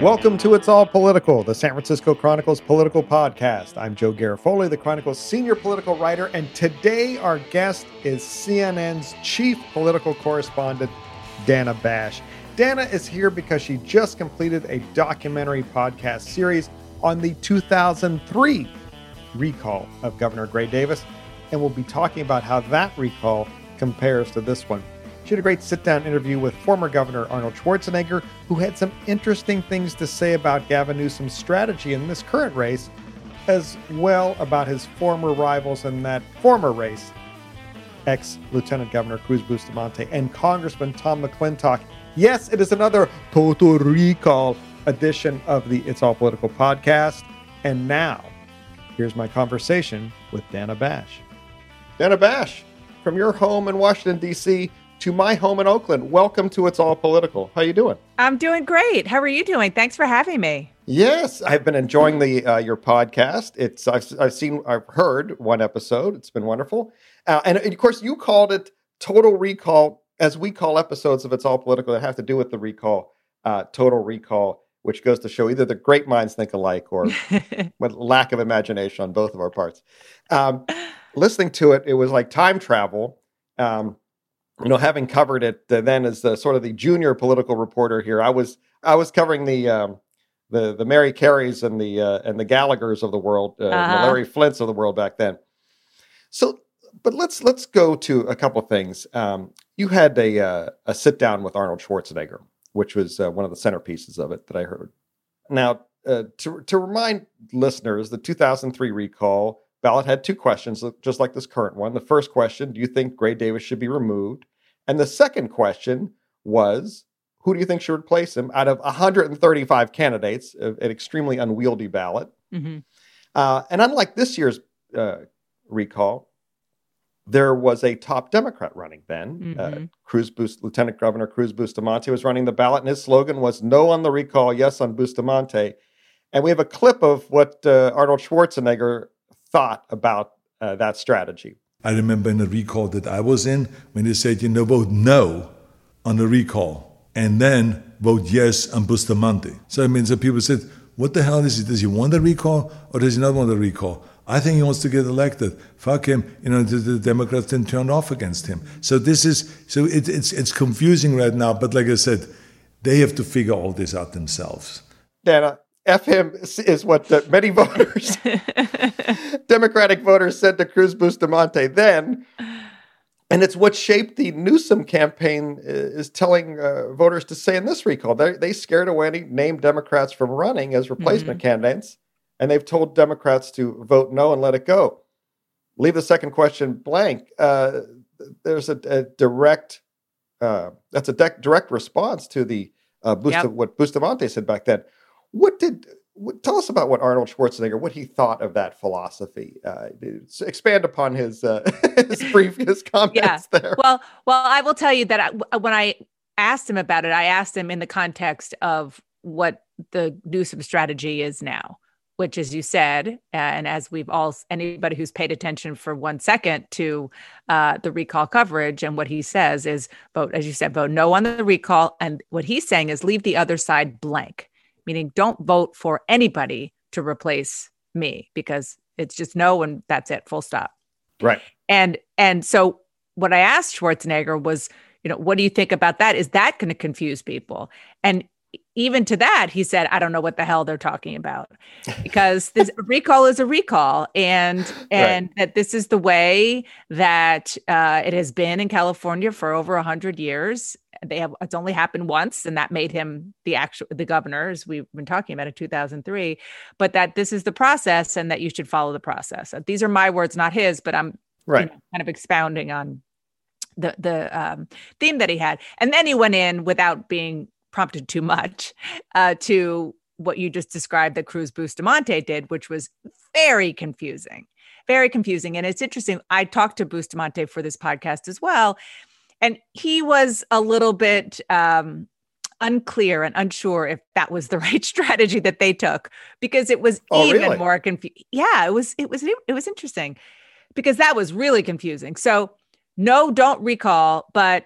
Welcome to It's All Political, the San Francisco Chronicle's political podcast. I'm Joe Garofoli, the Chronicle's senior political writer, and today our guest is CNN's chief political correspondent, Dana Bash. Dana is here because she just completed a documentary podcast series on the 2003 recall of Governor Gray Davis, and we'll be talking about how that recall compares to this one. She had a great sit down interview with former Governor Arnold Schwarzenegger, who had some interesting things to say about Gavin Newsom's strategy in this current race, as well about his former rivals in that former race, ex Lieutenant Governor Cruz Bustamante and Congressman Tom McClintock. Yes, it is another total recall edition of the It's All Political podcast. And now, here's my conversation with Dana Bash. Dana Bash, from your home in Washington, D.C., to my home in Oakland. Welcome to It's All Political. How are you doing? I'm doing great. How are you doing? Thanks for having me. Yes, I've been enjoying the uh, your podcast. It's I've, I've seen I've heard one episode. It's been wonderful, uh, and of course you called it Total Recall, as we call episodes of It's All Political that have to do with the recall. Uh, total Recall, which goes to show either the great minds think alike or with lack of imagination on both of our parts. Um, listening to it, it was like time travel. Um, you know, having covered it uh, then as the sort of the junior political reporter here, I was I was covering the um, the the Mary Careys and the uh, and the Gallaghers of the world, uh, uh-huh. the Larry Flynts of the world back then. So, but let's let's go to a couple of things. Um, you had a uh, a sit down with Arnold Schwarzenegger, which was uh, one of the centerpieces of it that I heard. Now, uh, to to remind listeners, the 2003 recall ballot had two questions, just like this current one. The first question: Do you think Gray Davis should be removed? And the second question was who do you think should replace him out of 135 candidates, an extremely unwieldy ballot? Mm-hmm. Uh, and unlike this year's uh, recall, there was a top Democrat running then. Uh, mm-hmm. Uh, Cruz Bust- Lieutenant Governor Cruz Bustamante was running the ballot, and his slogan was "No on the recall, yes on Bustamante." And we have a clip of what uh, Arnold Schwarzenegger thought about uh, that strategy. I remember in a recall that I was in when they said, you know, vote no on the recall and then vote yes on Bustamante. So I mean, so people said, what the hell is he? Does he want a recall or does he not want a recall? I think he wants to get elected. Fuck him. You know, the, the Democrats didn't turn off against him. So this is so it, it's it's confusing right now. But like I said, they have to figure all this out themselves. Dana, F him is what the, many voters, Democratic voters, said to Cruz Bustamante then. And it's what shaped the Newsom campaign uh, is telling uh, voters to say in this recall. They, they scared away any named Democrats from running as replacement mm-hmm. candidates, and they've told Democrats to vote no and let it go. Leave the second question blank. Uh, there's a, a direct, uh, that's a de- direct response to the uh, Busta, yep. what Bustamante said back then. What did what, tell us about what Arnold Schwarzenegger, what he thought of that philosophy? Uh, expand upon his uh, his previous comments yeah. there. Well, well, I will tell you that I, when I asked him about it, I asked him in the context of what the Newsom strategy is now, which, as you said, and as we've all anybody who's paid attention for one second to uh, the recall coverage and what he says is vote, as you said, vote no on the recall, and what he's saying is leave the other side blank meaning don't vote for anybody to replace me because it's just no and that's it full stop. Right. And and so what i asked schwarzenegger was you know what do you think about that? Is that going to confuse people? And even to that he said i don't know what the hell they're talking about. Because this recall is a recall and and right. that this is the way that uh, it has been in california for over 100 years they have it's only happened once and that made him the actual the governor as we've been talking about in 2003 but that this is the process and that you should follow the process these are my words not his but i'm right you know, kind of expounding on the the um, theme that he had, and then he went in without being prompted too much uh, to what you just described that Cruz Bustamante did, which was very confusing, very confusing. And it's interesting. I talked to Bustamante for this podcast as well, and he was a little bit um, unclear and unsure if that was the right strategy that they took because it was oh, even really? more confusing. Yeah, it was. It was. It was interesting because that was really confusing. So no, don't recall, but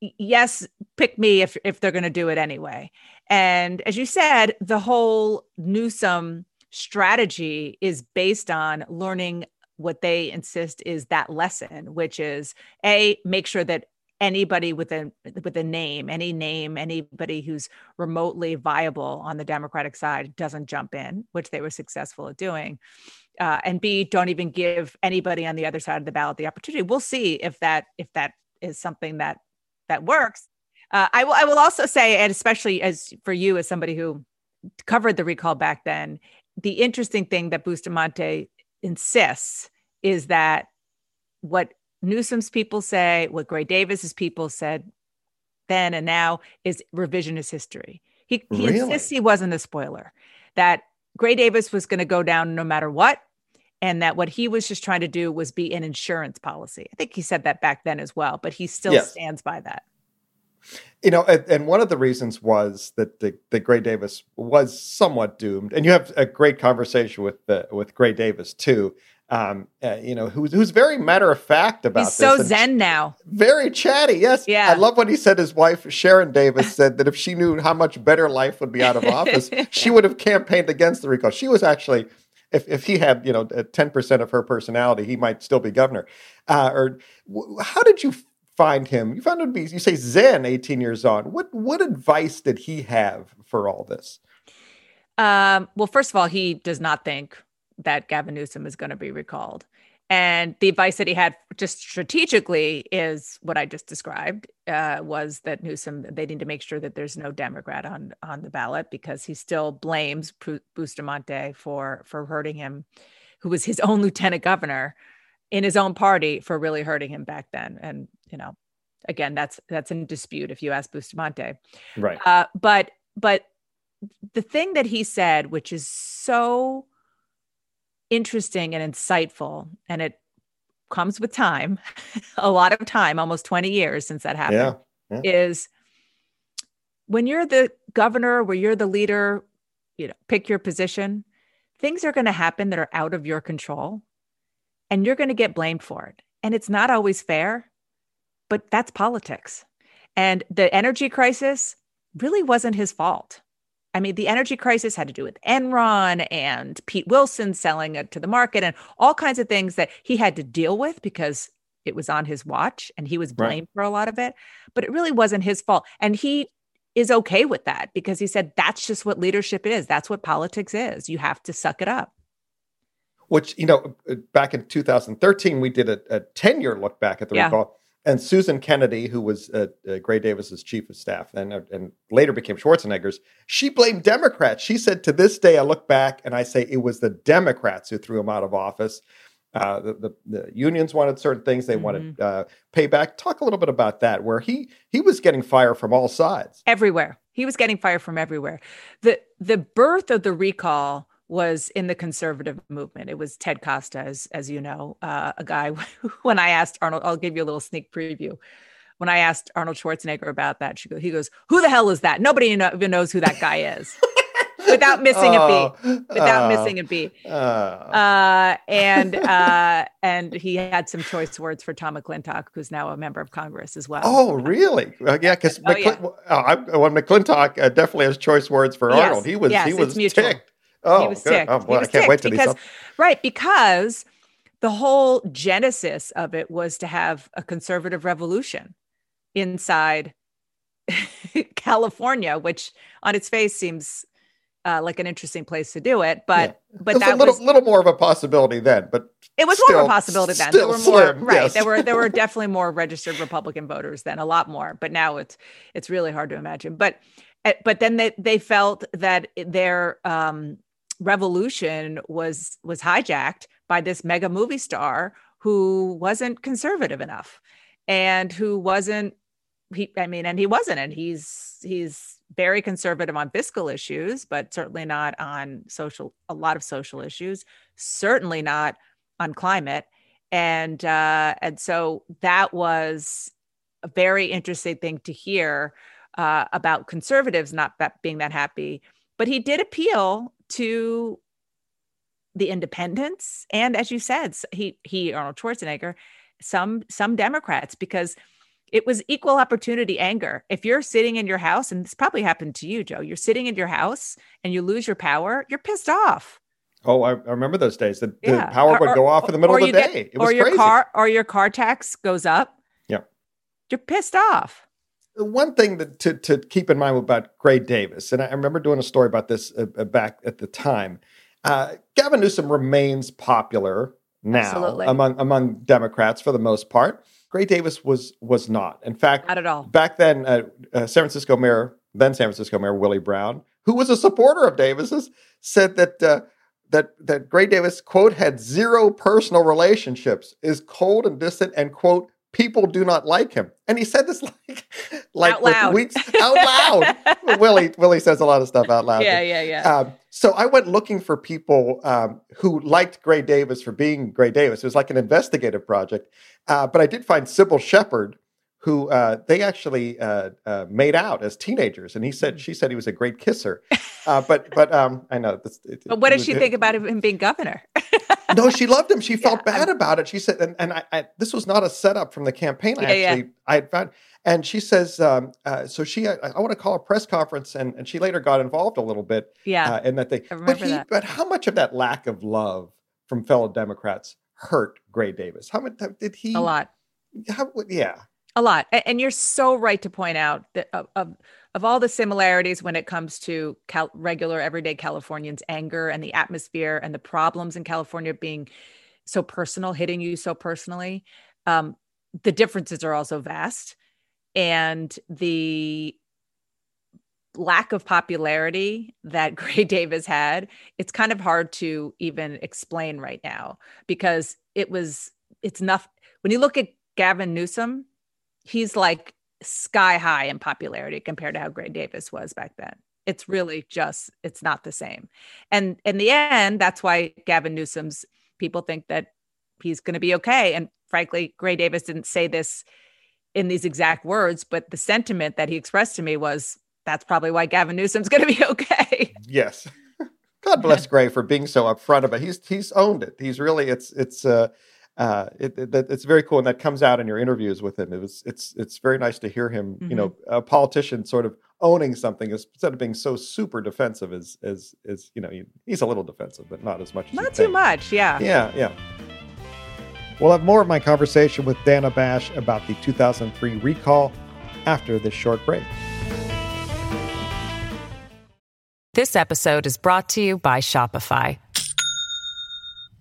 yes, pick me if if they're going to do it anyway. And as you said, the whole Newsom strategy is based on learning what they insist is that lesson, which is a make sure that anybody with a with a name, any name, anybody who's remotely viable on the Democratic side doesn't jump in, which they were successful at doing. Uh, and B, don't even give anybody on the other side of the ballot the opportunity. We'll see if that if that is something that that works. Uh, I will. I will also say, and especially as for you, as somebody who covered the recall back then, the interesting thing that Bustamante insists is that what Newsom's people say, what Gray Davis's people said then and now is revisionist history. He, he really? insists he wasn't a spoiler, that Gray Davis was going to go down no matter what, and that what he was just trying to do was be an insurance policy. I think he said that back then as well, but he still yes. stands by that. You know, and, and, one of the reasons was that the, the Gray Davis was somewhat doomed, and you have a great conversation with the, with Gray Davis too. Um, uh, you know, who's who's very matter of fact about He's so zen now. Very chatty. Yes. Yeah. I love what he said his wife Sharon Davis said that if she knew how much better life would be out of office, she would have campaigned against the recall. She was actually if, if he had you know 10% of her personality he might still be governor uh, or w- how did you find him. You found him to be, you say Zen, 18 years on. What what advice did he have for all this? Um, well, first of all, he does not think that Gavin Newsom is going to be recalled. And the advice that he had just strategically is what I just described uh, was that Newsom, they need to make sure that there's no Democrat on, on the ballot because he still blames Bustamante for, for hurting him, who was his own lieutenant governor in his own party for really hurting him back then. And you know, again, that's that's in dispute if you ask Bustamante. Right. Uh, but but the thing that he said, which is so interesting and insightful, and it comes with time, a lot of time, almost 20 years since that happened, yeah, yeah. is when you're the governor, where you're the leader, you know, pick your position, things are going to happen that are out of your control and you're going to get blamed for it. And it's not always fair but that's politics. And the energy crisis really wasn't his fault. I mean, the energy crisis had to do with Enron and Pete Wilson selling it to the market and all kinds of things that he had to deal with because it was on his watch and he was blamed right. for a lot of it. But it really wasn't his fault. And he is okay with that because he said that's just what leadership is. That's what politics is. You have to suck it up. Which, you know, back in 2013, we did a, a 10 year look back at the yeah. recall and Susan Kennedy, who was uh, uh, Gray Davis's chief of staff and, uh, and later became Schwarzenegger's, she blamed Democrats. She said, To this day, I look back and I say it was the Democrats who threw him out of office. Uh, the, the, the, unions wanted certain things; they mm-hmm. wanted uh, payback. Talk a little bit about that, where he he was getting fire from all sides, everywhere. He was getting fire from everywhere. the The birth of the recall was in the conservative movement. It was Ted Costa, as, as you know, uh, a guy. When I asked Arnold, I'll give you a little sneak preview. When I asked Arnold Schwarzenegger about that, she go, he goes, "Who the hell is that? Nobody even knows who that guy is." without missing oh, a beat. Without uh, missing a beat. Uh, uh, and uh, and he had some choice words for Tom McClintock, who's now a member of Congress as well. Oh, really? Uh, yeah, because oh, yeah. Uh, McClintock definitely has choice words for yes, Arnold. He was yes, he was ticked. Oh, he was good. sick. Oh, well, I can't wait to because, right because the whole genesis of it was to have a conservative revolution inside California, which on its face seems uh, like an interesting place to do it. But yeah. but that was a little, was little more of a possibility then. But it was still, more of a possibility then. There were more slim, right. Yes. There were there were definitely more registered Republican voters then, a lot more. But now it's it's really hard to imagine. But eh, but then they they felt that their um, revolution was was hijacked by this mega movie star who wasn't conservative enough and who wasn't he I mean and he wasn't and he's he's very conservative on fiscal issues but certainly not on social a lot of social issues certainly not on climate. And uh and so that was a very interesting thing to hear uh, about conservatives not that being that happy. But he did appeal to the independents and as you said he he Arnold Schwarzenegger some some Democrats because it was equal opportunity anger. If you're sitting in your house, and this probably happened to you, Joe, you're sitting in your house and you lose your power, you're pissed off. Oh, I, remember those days. The, yeah. the power would go off in the middle of the day. Get, or your crazy. car or your car tax goes up. Yeah. You're pissed off. One thing that, to, to keep in mind about Gray Davis, and I remember doing a story about this uh, uh back at the time. Uh, Gavin Newsom remains popular now Absolutely. among among Democrats for the most part. Gray Davis was was not. In fact, not at all. Back then, uh, uh, San Francisco Mayor, then San Francisco Mayor Willie Brown, who was a supporter of Davis's, said that uh, that that Gray Davis quote had zero personal relationships, is cold and distant, and quote people do not like him. And he said this like like out loud. weeks out loud. Willie Willie says a lot of stuff out loud. Yeah, yeah, yeah. Um, so I went looking for people um, who liked Gray Davis for being Gray Davis. It was like an investigative project. Uh, but I did find Cybill Shepherd, who uh, they actually uh, uh, made out as teenagers, and he said she said he was a great kisser. Uh, but but um, I know. This, it, but what did she it, think about him being governor? no, she loved him. She felt yeah, bad I'm... about it. She said, and, and I, I, this was not a setup from the campaign. I yeah, actually yeah. I had found, and she says, um, uh, so she, I, I, want to call a press conference, and, and she later got involved a little bit. Yeah, uh, in that they, but he, that. but how much of that lack of love from fellow Democrats hurt Gray Davis? How much did he? A lot. How, yeah, a lot. And you're so right to point out that of, of, of all the similarities when it comes to cal- regular everyday Californians' anger and the atmosphere and the problems in California being so personal, hitting you so personally, um, the differences are also vast. And the lack of popularity that Gray Davis had, it's kind of hard to even explain right now because it was, it's enough. When you look at Gavin Newsom, he's like sky high in popularity compared to how Gray Davis was back then. It's really just it's not the same. And in the end, that's why Gavin Newsom's people think that he's going to be okay. And frankly, Gray Davis didn't say this in these exact words, but the sentiment that he expressed to me was that's probably why Gavin Newsom's going to be okay. Yes. God bless Gray for being so upfront about it. He's he's owned it. He's really it's it's uh uh, it, it, it's very cool, and that comes out in your interviews with him. It was it's it's very nice to hear him. Mm-hmm. You know, a politician sort of owning something instead of being so super defensive as as as you know he, he's a little defensive, but not as much. As not too think. much, yeah. Yeah, yeah. We'll have more of my conversation with Dana Bash about the 2003 recall after this short break. This episode is brought to you by Shopify.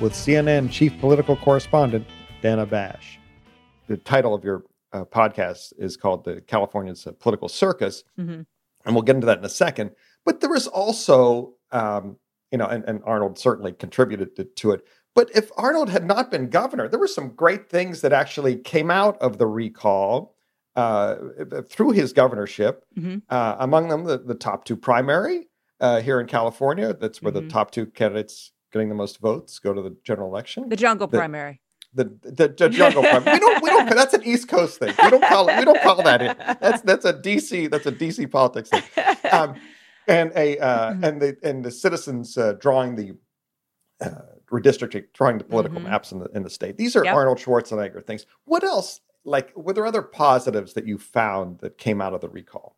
with CNN chief political correspondent Dana Bash. The title of your uh, podcast is called "The California's Political Circus," mm-hmm. and we'll get into that in a second. But there was also, um, you know, and, and Arnold certainly contributed to, to, it. But if Arnold had not been governor, there were some great things that actually came out of the recall uh, through his governorship. Mm-hmm. Uh, among them, the, the, top two primary uh, here in California. That's where mm-hmm. the top two candidates getting the most votes go to the general election. The jungle the, primary. The, the, the jungle primary. We don't we don't that's an East Coast thing. We don't call it we don't call that it. That's that's a DC that's a DC politics thing. Um, and a uh, mm-hmm. and the and the citizens uh, drawing the uh, redistricting, drawing the political mm-hmm. maps in the in the state. These are yep. Arnold Schwarzenegger things. What else? Like, were there other positives that you found that came out of the recall?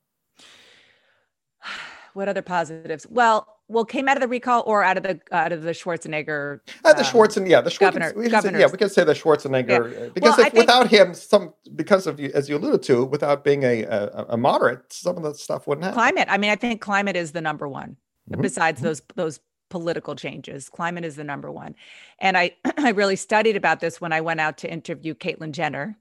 What other positives? Well, well, came out of the recall or out of the out of the Schwarzenegger. Uh, the Schwarzenegger, yeah, the governor- Schwarzenegger. We say, yeah, we can say the Schwarzenegger uh, because Well, if, think- without him, some because of you, as you alluded to, without being a, a a moderate, some of that stuff wouldn't happen. climate. I mean, I think climate is the number one. Mhm. Besides those those political changes, climate is the number one. And I I really studied about this when I went out to interview Caitlyn Jenner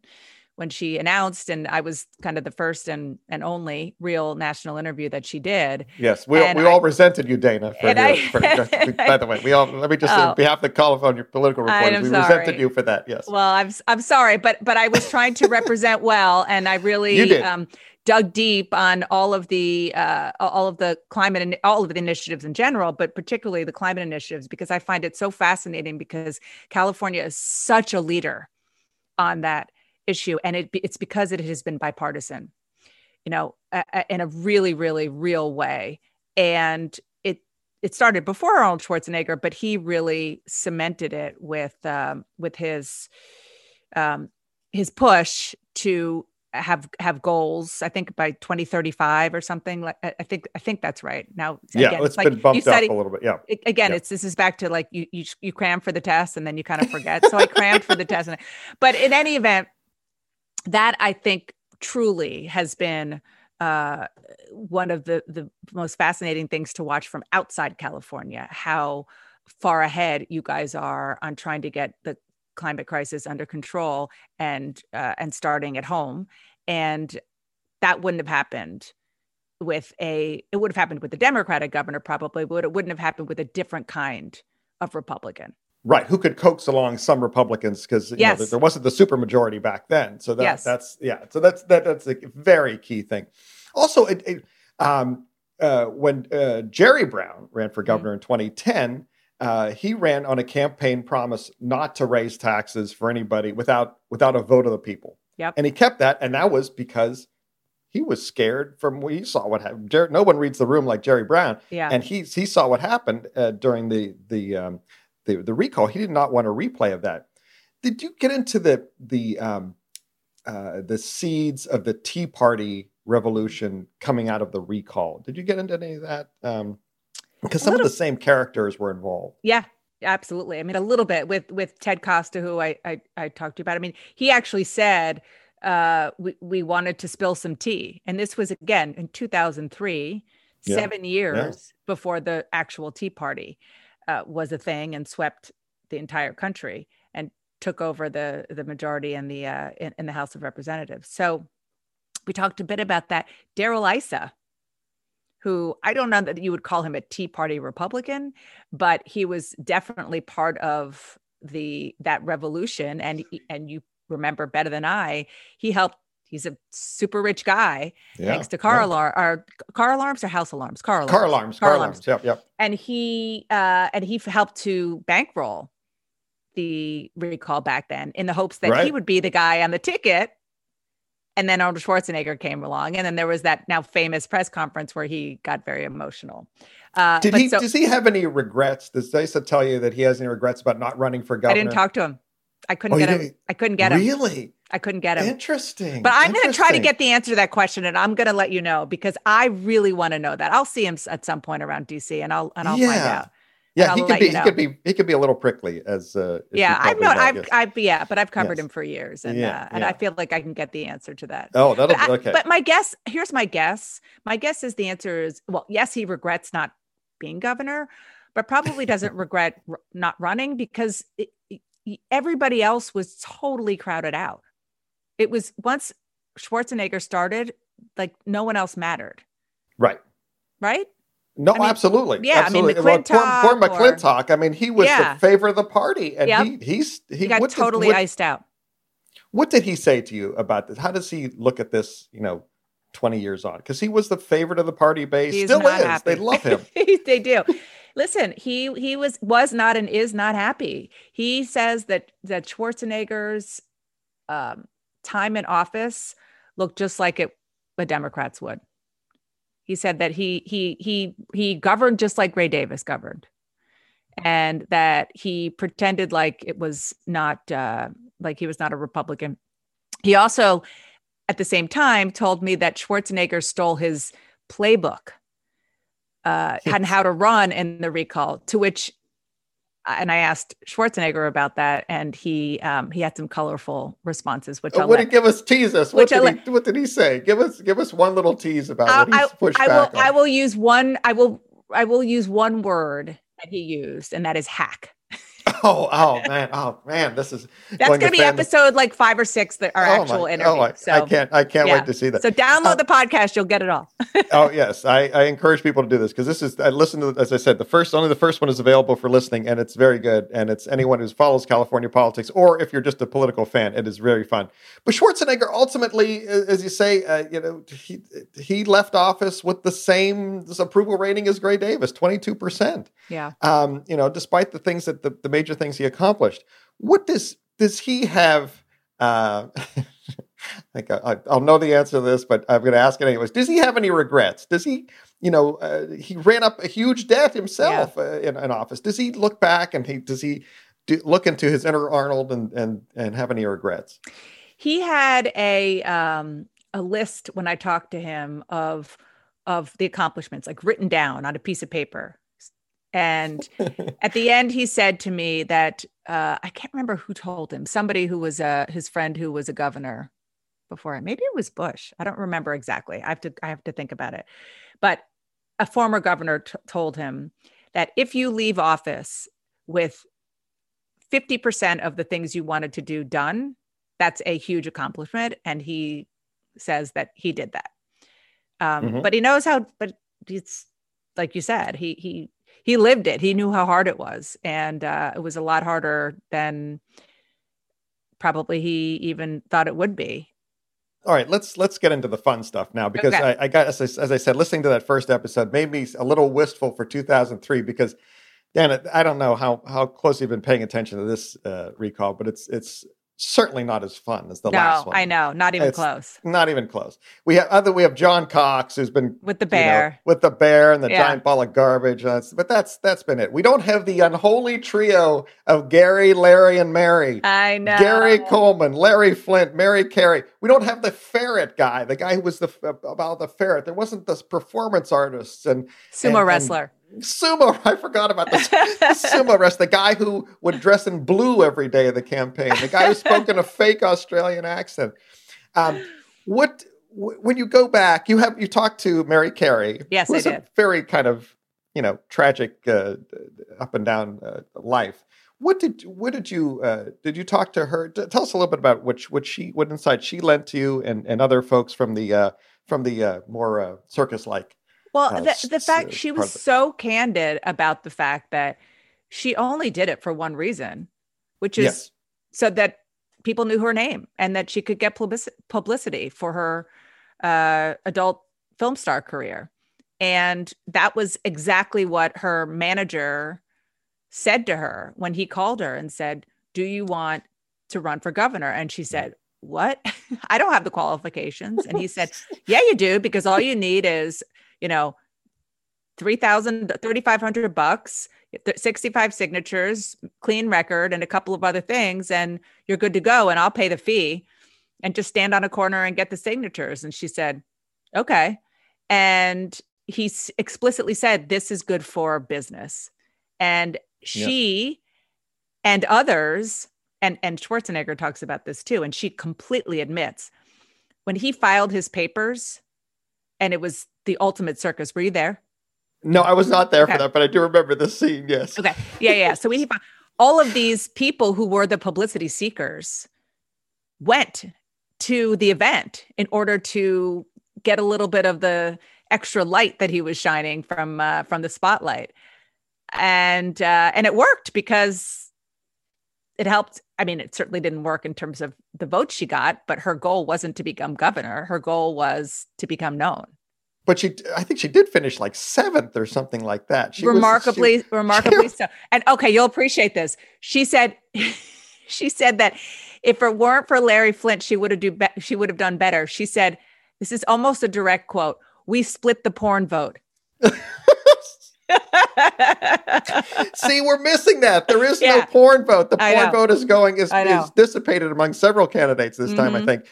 when she announced, and I was kind of the first and and only real national interview that she did. Yes, we, And we I- all resented you, Dana. For, your- I- for- by the way, we all let me just Oh. on behalf of the call on your political reporters, we sorry. resented you for that. Yes, Well, I'm I'm sorry, but but I was trying to represent well, and I really um, dug deep on all of the uh, all of the climate and all of the initiatives in general, but particularly the climate initiatives because I find it so fascinating because California is such a leader on that issue, and it it's because it has been bipartisan, you know, a- a- in a really really real way, and it it started before Arnold Schwarzenegger, but he really cemented it with um, with his um, his push to have have goals. I think by 2035 or something. Like I think I think that's right. Now, yeah, again, it's like been you bumped up a little bit. Yeah, a- again Yeah. it's this is back to like you, you you cram for the test and then you kind of forget so i crammed for the test and but in any event that i think truly has been uh, one of the the most fascinating things to watch from outside california how far ahead you guys are on trying to get the climate crisis under control and uh, and starting at home. And that wouldn't have happened with a it would have happened with the democratic governor probably but it wouldn't have happened with a different kind of republican right. Who could coax along some Republicans because you know, Yes. there- wasn't the supermajority back then. So that Yes. that's yeah. So that's that that's a very key thing. Also, it, it, um, uh, when uh, Jerry Brown ran Mm-hmm. for governor in 2010. Uh, he ran on a campaign promise not to raise taxes for anybody without without a vote of the people. Yep. And he kept that, and that was because he was scared from what he saw what happened. Jer- no one reads the room like Jerry Brown, yeah and he he saw what happened uh, during the the, um, the the recall. He did not want a replay of that. Did you get into the the um, uh, the seeds of the Tea Party revolution coming out of the recall? Did you get into any of that? Um, because some of the same characters were involved. Yeah, absolutely. I mean, a little bit with with Ted Costa, who I I, I talked to you about. I mean, he actually said uh, we we wanted to spill some tea, and this was again in 2003, Yeah, seven years before the actual Tea Party uh, was a thing and swept the entire country and took over the the majority in the uh, in, in the House of Representatives. So we talked a bit about that. Darrell Issa, who I don't know that you would call him a Tea Party Republican, but he was definitely part of the that revolution. And and you remember better than I, he helped. He's a super rich guy, Yeah, thanks to car alarm or car alarms or house alarms, car alarms, car alarms, car alarms. Yep, yep. and he uh, and he helped to bankroll the recall back then in the hopes that he would be the guy on the ticket. And then Arnold Schwarzenegger came along, and then there was that now famous press conference where he got very emotional. Uh, Did he? so- does he have any regrets? Does Issa tell you that he has any regrets about not running for governor? I didn't talk to him. I couldn't Oh, get him. I couldn't get him. Really I couldn't get him. interesting. But I'm going to try to get the answer to that question, and I'm going to let you know because I really want to know that. I'll see him at some point around DC, and I'll and I'll find Yeah. out. Yeah, he could be. you He could be. He could be a little prickly, as uh, yeah, I've known. I've, yes. I've, yeah, but I've covered Yes. him for years, and Yeah, uh, and yeah. I feel like I can get the answer to that. Oh, that'll But, I- okay. but my guess, here's my guess. My guess is the answer is well, yes, he regrets not being governor, but probably doesn't regret r- not running because it- everybody else was totally crowded out. It was once Schwarzenegger started, like no one else mattered, right. right? No, I mean, absolutely. yeah, I mean, absolutely. Well, poor, poor McClintock or- McClintock. I mean, he was Yeah. the favor of the party, and Yep. he he's he, He got what did- totally what, iced out. what did he say to you about this? How does he look at this? You know, twenty years on, because he was the favorite of the party base. He's Still is. happy. They love him. they do. Listen, he he was was not and is not happy. He says that that Schwarzenegger's um, time in office looked just like it the Democrats would. He said that he he he he governed just like Gray Davis governed, and that he pretended like it was not uh, like he was not a Republican. He also, at the same time, told me that Schwarzenegger stole his playbook uh, and how to run in the recall. To which, and I asked Schwarzenegger about that, and he um, he had some colorful responses. Which Uh, I'll what let- did give us tease us? What did, he, what did he say? Give us give us one little tease about I, what he's pushed I will back on. I will use one I will I will use one word that he used, and that is hack. Oh, oh man, oh man, this is That's going to be episode like five or six that are Oh, actual my- interviews. Oh, I, so I can't, I can't yeah. wait to see that. so download Uh, the podcast, you'll get it all. oh yes, I, I encourage people to do this because this is I listen to as I said the first only the first one is available for listening and it's very good and it's anyone who follows California politics or if you're just a political fan it is very fun. But Schwarzenegger ultimately, as you say, uh, you know he he left office with the same approval rating as Gray Davis, twenty two percent. Yeah. Um, you know, despite the things that the, the major things he accomplished, what does does he have? Uh, I think I, I'll know the answer to this, but I'm going to ask it anyways. Does he have any regrets? Does he, you know, uh, he ran up a huge debt himself uh, in an office. Does he look back and he does he do, look into his inner Arnold and and and have any regrets? He had a um a list when I talked to him of of the accomplishments, like written down on a piece of paper. And at the end, he said to me that uh, I can't remember who told him. Somebody who was a his friend who was a governor before. Maybe it was Bush. I don't remember exactly. I have to I have to think about it. But a former governor t- told him that if you leave office with 50% of the things you wanted to do done, that's a huge accomplishment. And he says that he did that. Um, Mhm. But he knows how, but it's like you said, he, he, he lived it. He knew how hard it was. And uh, it was a lot harder than probably he even thought it would be. All right, let's let's get into the fun stuff now because Okay. I, I got as I, as I said, listening to that first episode made me a little wistful for 2003 because Dan, I don't know how how close you've been paying attention to this uh, recall, but it's it's certainly not as fun as the last no, one. I know, not even It's- close. Not even close. We have other. We have John Cox, who's been With the you know, bear. with the bear and the Yeah. giant ball of garbage. That's, but that's that's been it. We don't have the unholy trio of Gary, Larry, and Mary. I know. Gary Coleman, Larry Flynt, Mary Carey. We don't have the ferret guy, the guy who was the about the ferret. There wasn't this performance artists and Sumo and- and- wrestler. Sumo. I forgot about this sumo rest. The guy who would dress in blue every day of the campaign. The guy who spoke in a fake Australian accent. Um, what wh- when you go back, you have you talked to Mary Carey. Yes, who I has a did. very kind of you know tragic uh, up and down uh, life. What did what did you uh, did you talk to her? Tell us a little bit about which what she what insight she lent to you and, and other folks from the uh, from the uh, more uh, circus like. Well, the, the fact she was so candid about the fact that she only did it for one reason, which is Yes. so that people knew her name and that she could get publicity for her uh, adult film star career. And that was exactly what her manager said to her when he called her and said, Do you want to run for governor? And she said, What? I don't have the qualifications. And he said, Yeah, you do, because all you need is, you know, 3,000, 3,500 bucks, 65 signatures, clean record, and a couple of other things, and you're good to go. And I'll pay the fee and just stand on a corner and get the signatures. And she said, Okay. And he s- explicitly said, This is good for business. And she and others, and, and Schwarzenegger talks about this too, and she completely admits when he filed his papers and it was the ultimate circus. Were you there? No, I was not there Okay. for that, but I do remember this scene. Yes. Okay. Yeah, yeah. So we all of these people who were the publicity seekers went to the event in order to get a little bit of the extra light that he was shining from uh, from the spotlight, and uh, and it worked because it helped. I mean, it certainly didn't work in terms of the votes she got, but her goal wasn't to become governor. Her goal was to become known. But she, I think she did finish like seventh or something like that. She was- remarkably she- remarkably so and okay you'll appreciate this she said she said that if it weren't for larry flynt she would have do be- she would have done better she said this is almost a direct quote we split the porn vote See, we're missing that. There is no porn vote. The porn vote is going is, is dissipated among several candidates this time. I Mhm. think.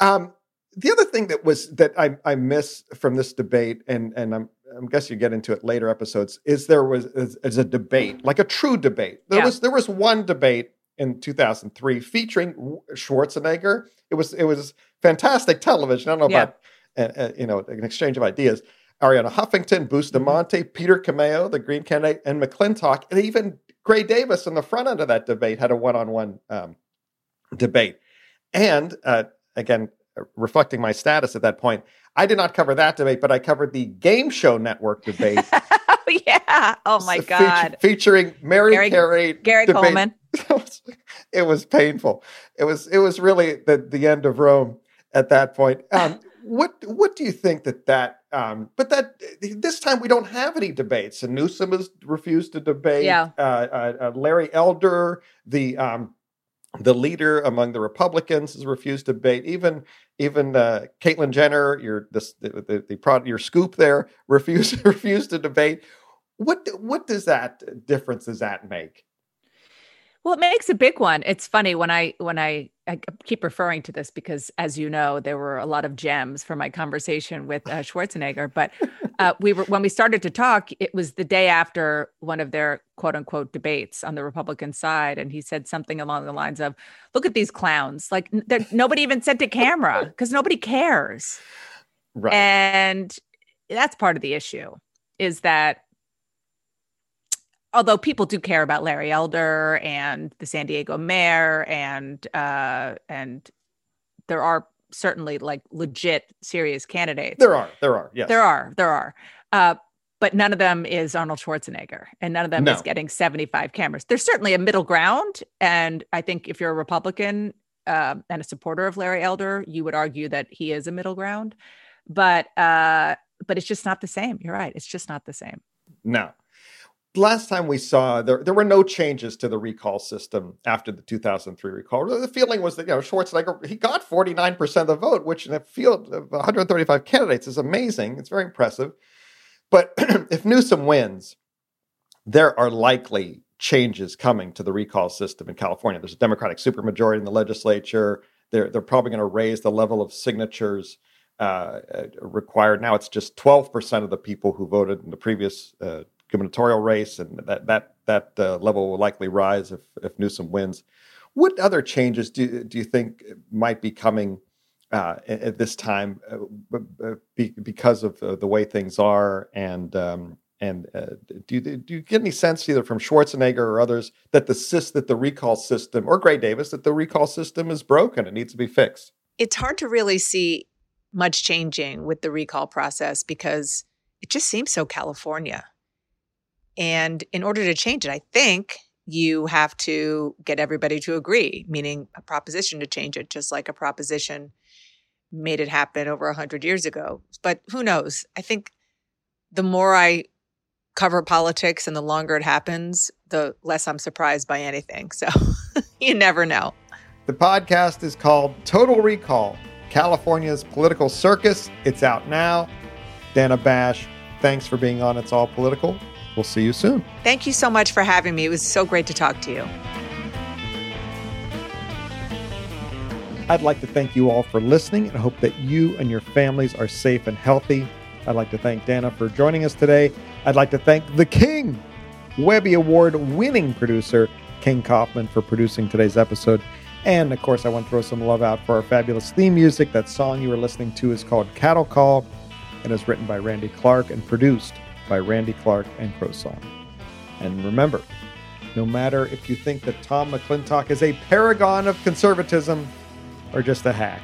Um, the other thing that was that I, I miss from this debate, and and I'm I'm guess you get into it later episodes, is there was is, is a debate, like a true debate. There Yeah. was there was one debate in 2003 featuring Schwarzenegger. It was it was fantastic television. I don't know Yeah. about uh, uh, you know an exchange of ideas. Arianna Huffington, Bustamante, Peter Camejo, the Green candidate, and McClintock, and even Gray Davis in the front end of that debate had a one-on-one um, debate. And uh, again, reflecting my status at that point, I did not cover that debate, but I covered the Game Show Network debate. oh yeah. Oh my God. featuring Mary Gary- Carey. Gary debate. Coleman. it, was, it was painful. It was it was really the the end of Rome at that point. Um, what what do you think that that? Um, but that this time we don't have any debates. And Newsom has refused to debate. Yeah. Uh, uh, uh, Larry Elder, the um, the leader among the Republicans, has refused to debate. Even even uh, Caitlyn Jenner, your this the the, the prod, your scoop there refused refused to debate. What what does that difference does that make? Well, it makes a big one. It's funny when I when I I keep referring to this because, as you know, there were a lot of gems from my conversation with uh, Schwarzenegger. But uh, we were when we started to talk, it was the day after one of their quote unquote debates on the Republican side, and he said something along the lines of, "Look at these clowns! Like nobody even said to camera because nobody cares." Right. And that's part of the issue is that although people do care about Larry Elder and the San Diego mayor and uh and there are certainly like legit serious candidates. there are, there are, yes, There are, there are. Uh but none of them is Arnold Schwarzenegger and none of them is getting 75 cameras. There's certainly a middle ground and I think if you're a Republican uh, and a supporter of Larry Elder, you would argue that he is a middle ground. But uh but it's just not the same. You're right. It's just not the same. No. Last time we saw there, there were no changes to the recall system after the 2003 recall. The feeling was that you know Schwarzenegger he got 49 percent of the vote, which in a field of 135 candidates is amazing. It's very impressive. But if Newsom wins, there are likely changes coming to the recall system in California. There's a Democratic supermajority in the legislature. They're they're probably going to raise the level of signatures uh, uh, required. Now it's just 12 percent of the people who voted in the previous uh, gubernatorial race, and that that that uh, level will likely rise if if Newsom wins. What other changes do do you think might be coming uh, at, this time uh, because of uh, the way things are? And um, and uh, do do you get any sense either from Schwarzenegger or others that the that the recall system or Gray Davis that the recall system is broken and needs to be fixed? it's hard to really see much changing with the recall process because it just seems so California. And in order to change it, I think you have to get everybody to agree, meaning a proposition to change it, just like a proposition made it happen over 100 years ago. But who knows? I think the more I cover politics and the longer it happens, the less I'm surprised by anything. So you never know. The podcast is called Total Recall California's Political Circus. It's out now. Dana Bash, thanks for being on It's All Political. We'll see you soon. Thank you so much for having me. It was so great to talk to you. I'd like to thank you all for listening and hope that you and your families are safe and healthy. I'd like to thank Dana for joining us today. I'd like to thank the King, Webby Award winning producer, King Kaufman, for producing today's episode. And of course, I want to throw some love out for our fabulous theme music. That song you were listening to is called Cattle Call and is written by Randy Clark and produced by Randy Clark and Crow Song. And remember, no matter if you think that Tom McClintock is a paragon of conservatism or just a hack,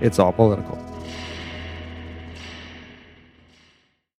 it's all political.